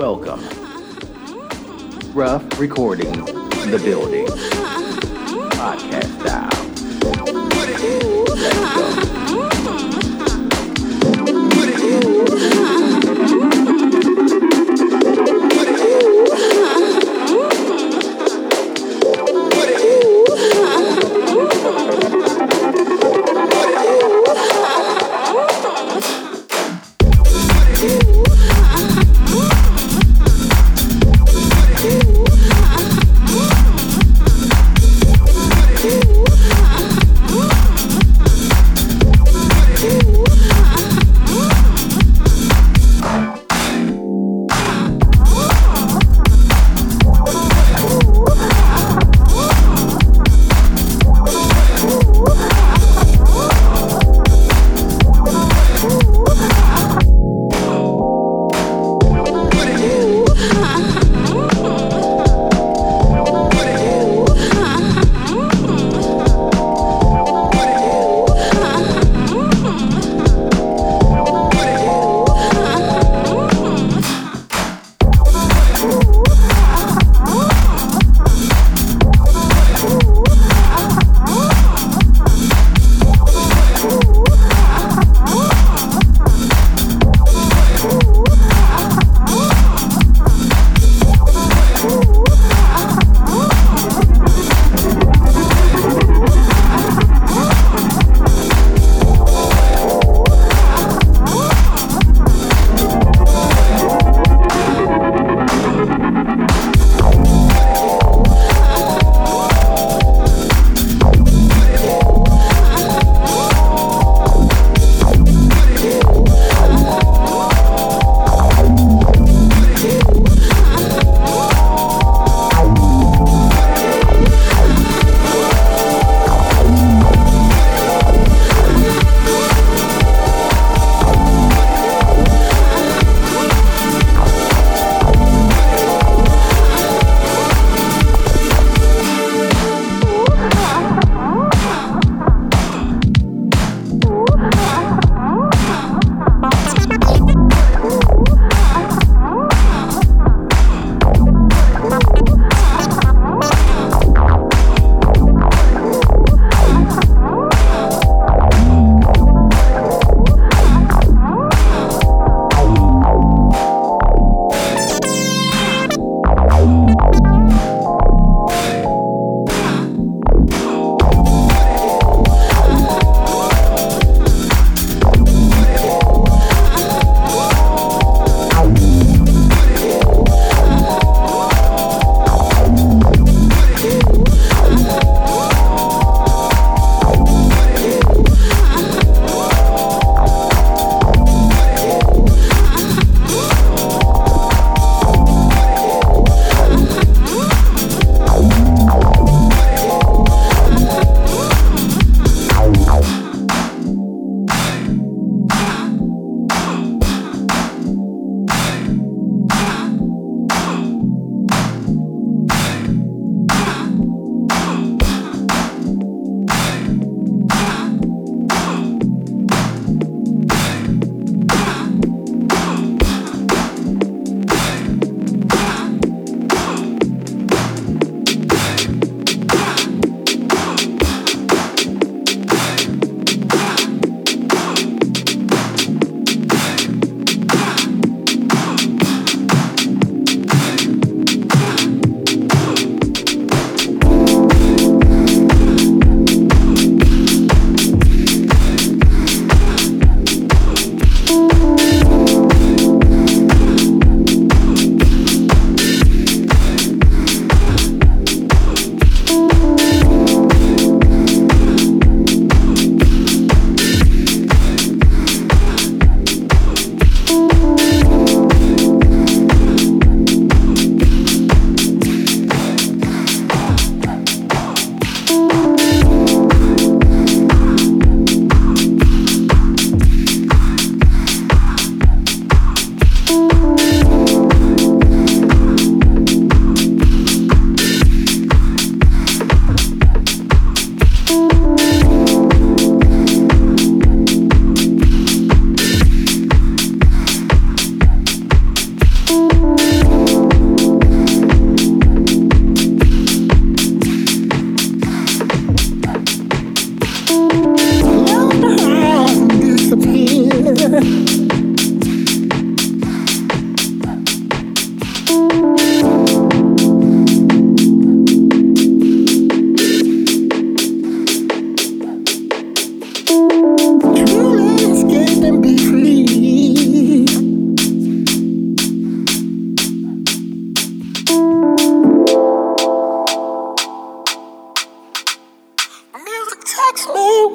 Welcome. Rough recording the building. Podcast style. Let's go.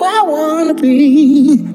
I wanna be.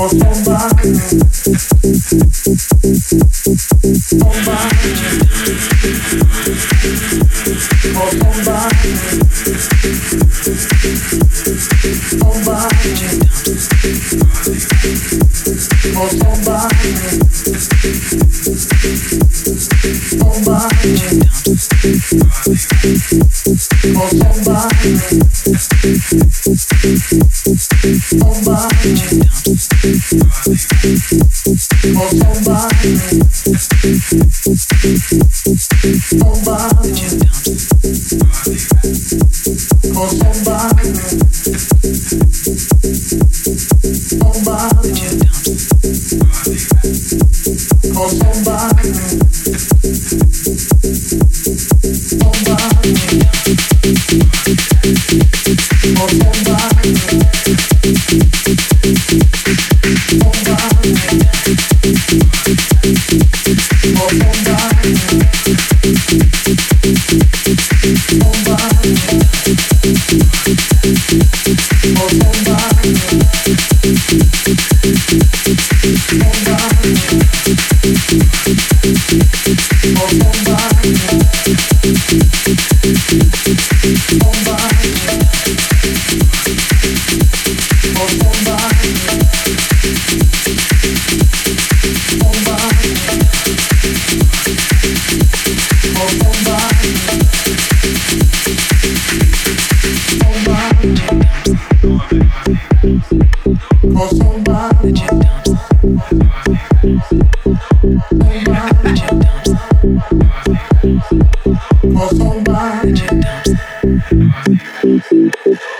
Cause Peace. Put you dumps.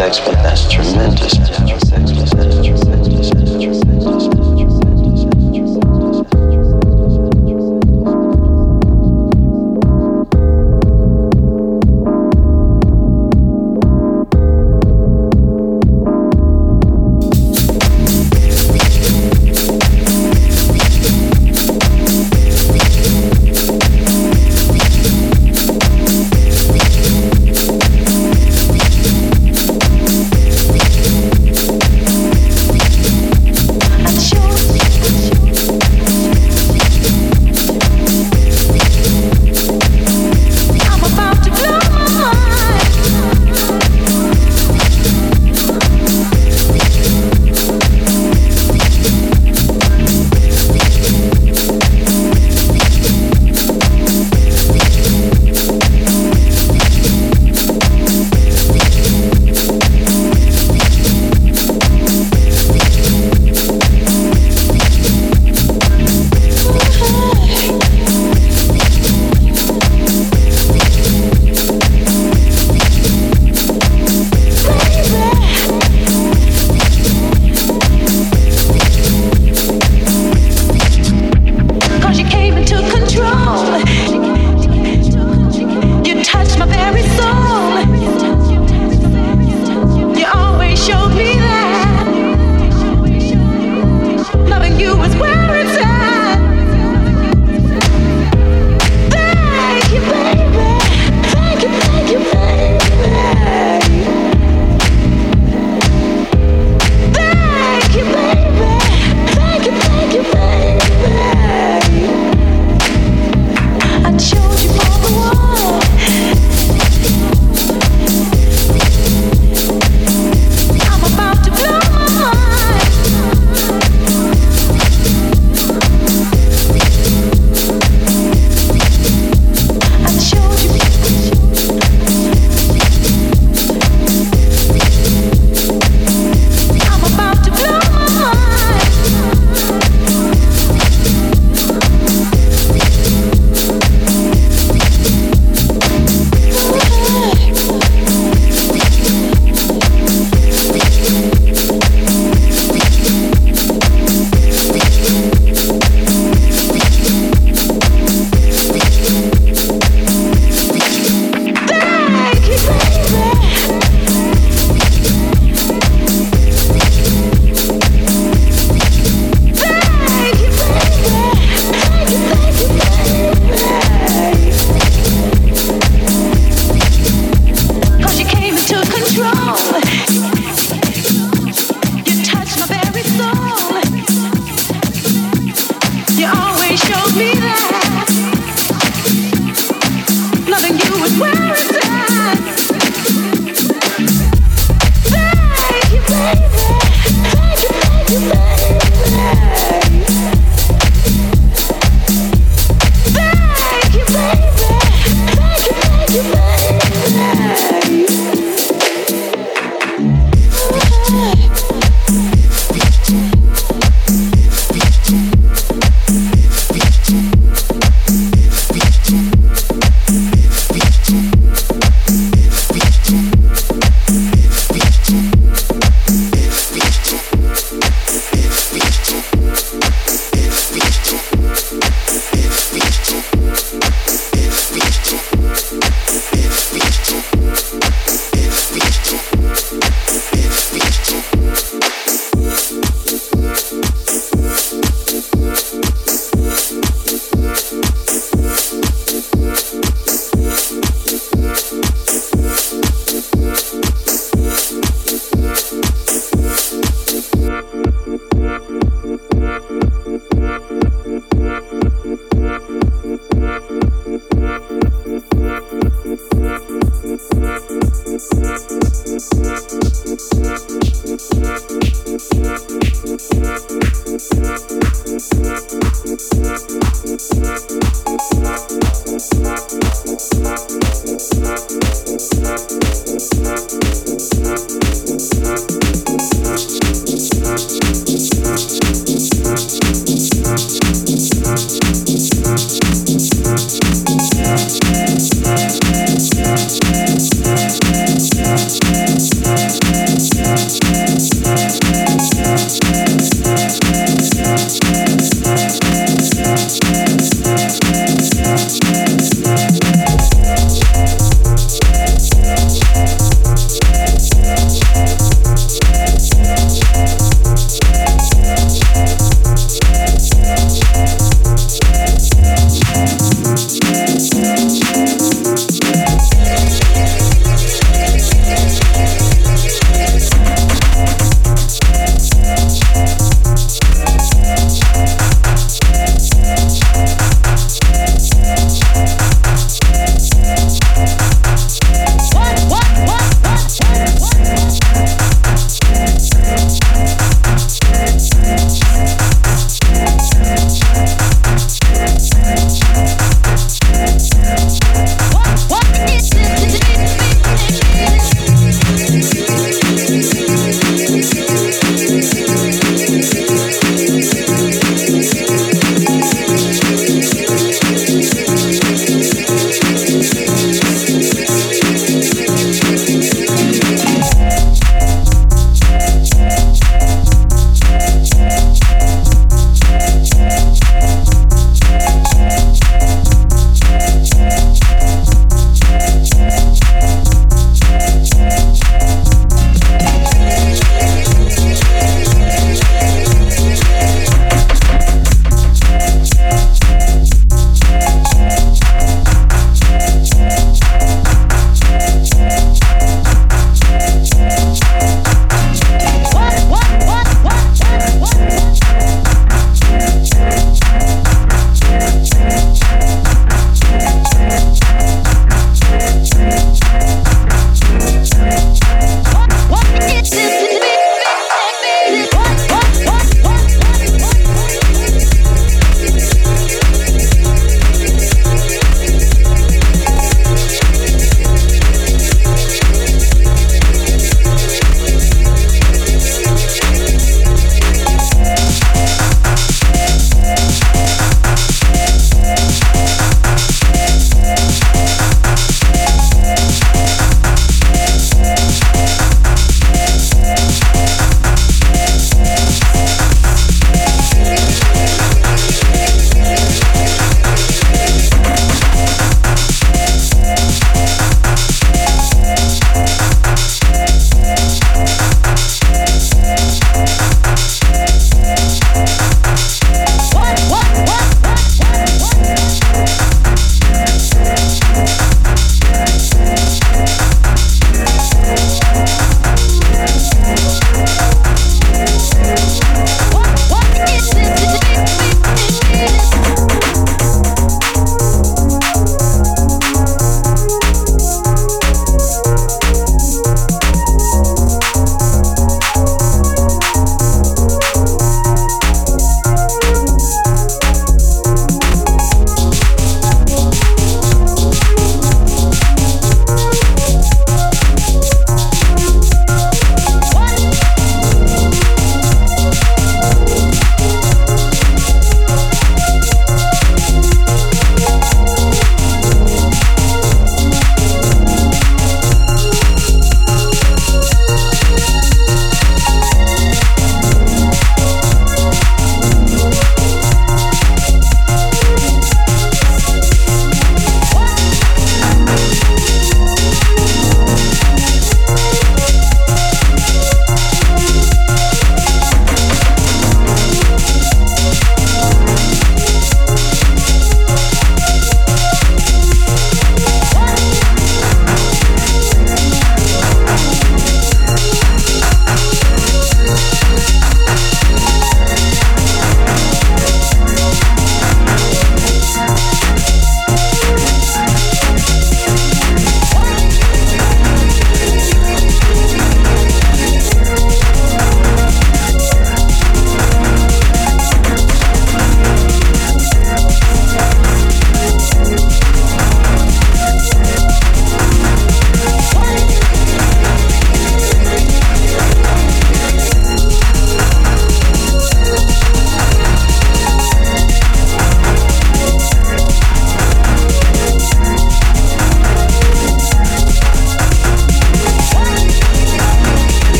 Sex with,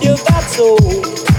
You got soul.